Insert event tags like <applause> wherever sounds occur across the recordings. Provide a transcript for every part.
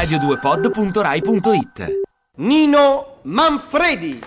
radio2pod.rai.it Nino Manfredi.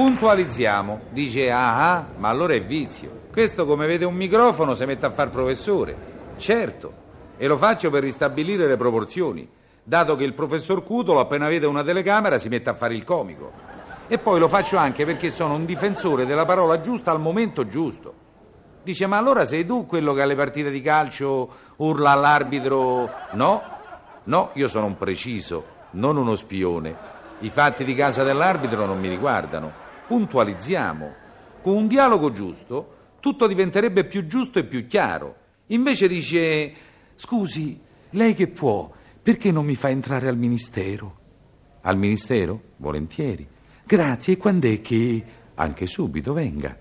Puntualizziamo, dice ah ah, ma allora è vizio. Questo come vede un microfono si mette a far professore. Certo, e lo faccio per ristabilire le proporzioni, dato che il professor Cutolo appena vede una telecamera si mette a fare il comico. E poi lo faccio anche perché sono un difensore della parola giusta al momento giusto. Dice, ma allora sei tu quello che alle partite di calcio urla all'arbitro no? No, io sono un preciso, non uno spione. I fatti di casa dell'arbitro non mi riguardano. Puntualizziamo. Con un dialogo giusto tutto diventerebbe più giusto e più chiaro. Invece dice, scusi, lei che può, perché non mi fa entrare al ministero? Al ministero? Volentieri. Grazie, e quando è che... Anche subito, venga.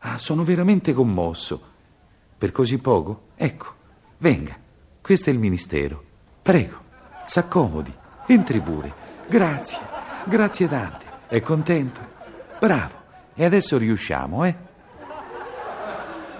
Ah, sono veramente commosso. Per così poco? Ecco, venga. Questo è il ministero. Prego, s'accomodi. Entri pure. Grazie, grazie tante. È contento? Bravo. E adesso riusciamo, eh?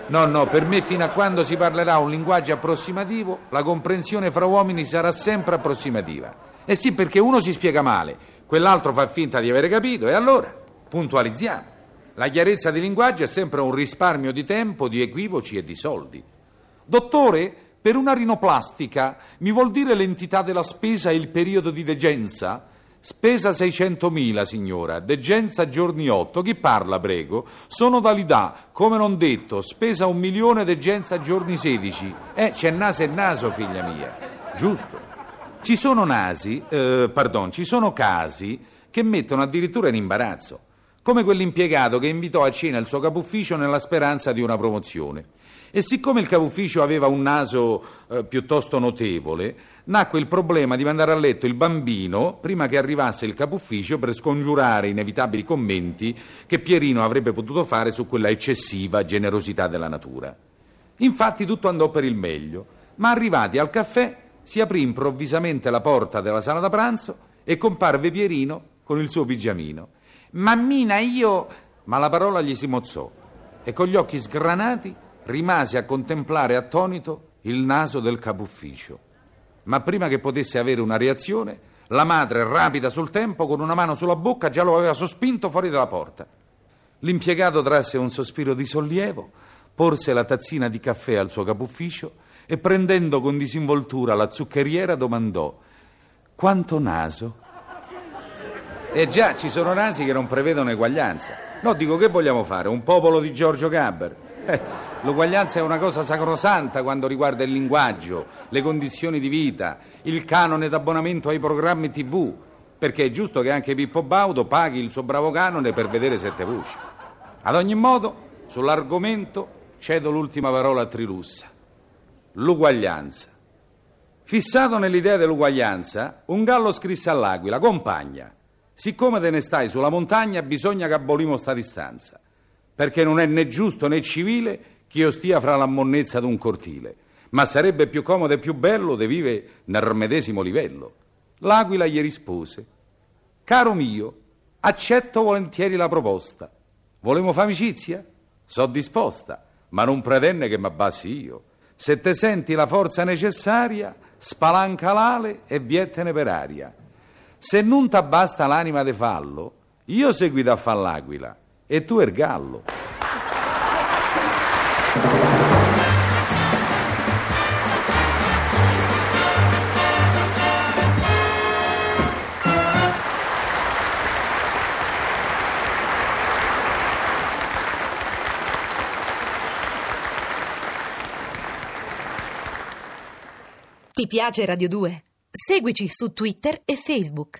No, no, per me fino a quando si parlerà un linguaggio approssimativo, la comprensione fra uomini sarà sempre approssimativa. Eh sì, perché uno si spiega male, quell'altro fa finta di avere capito, e allora puntualizziamo. La chiarezza di linguaggio è sempre un risparmio di tempo, di equivoci e di soldi. Dottore, per una rinoplastica mi vuol dire l'entità della spesa e il periodo di degenza? Spesa 600.000, signora, degenza giorni 8. Chi parla, prego? Sono Dalidà, come non detto, spesa un milione, degenza giorni 16. Eh, c'è naso e naso, figlia mia. Giusto. Ci sono nasi, eh, pardon, ci sono casi che mettono addirittura in imbarazzo, come quell'impiegato che invitò a cena il suo capufficio nella speranza di una promozione. E siccome il capufficio aveva un naso eh, piuttosto notevole, nacque il problema di mandare a letto il bambino prima che arrivasse il capufficio per scongiurare inevitabili commenti che Pierino avrebbe potuto fare su quella eccessiva generosità della natura. Infatti tutto andò per il meglio, ma arrivati al caffè si aprì improvvisamente la porta della sala da pranzo e comparve Pierino con il suo pigiamino. Mammina, io... Ma la parola gli si mozzò e con gli occhi sgranati rimase a contemplare attonito il naso del capufficio ma prima che potesse avere una reazione, la madre, rapida sul tempo, con una mano sulla bocca, già lo aveva sospinto fuori dalla porta. L'impiegato trasse un sospiro di sollievo, porse la tazzina di caffè al suo capufficio e prendendo con disinvoltura la zuccheriera domandò quanto naso? E eh già, ci sono nasi che non prevedono eguaglianza. No, dico che vogliamo fare? Un popolo di Giorgio Gabber? <laughs> L'uguaglianza è una cosa sacrosanta quando riguarda il linguaggio, le condizioni di vita, il canone d'abbonamento ai programmi TV, perché è giusto che anche Pippo Baudo paghi il suo bravo canone per vedere sette voci. Ad ogni modo, sull'argomento cedo l'ultima parola a Trilussa. L'uguaglianza. Fissato nell'idea dell'uguaglianza, un gallo scrisse all'aquila, compagna, siccome te ne stai sulla montagna bisogna che abolimo sta distanza, perché non è né giusto né civile che io stia fra la monnezza d'un cortile, ma sarebbe più comodo e più bello de vive nel medesimo livello. L'aquila gli rispose, caro mio, accetto volentieri la proposta. Volemo fa amicizia? So disposta, ma non pretende che m'abbassi io. Se te senti la forza necessaria, spalanca l'ale e viettene per aria. Se non t'abbasta l'anima de fallo, io seguito a fa l'aquila e tu er gallo. Ti piace Radio 2? Seguici su Twitter e Facebook.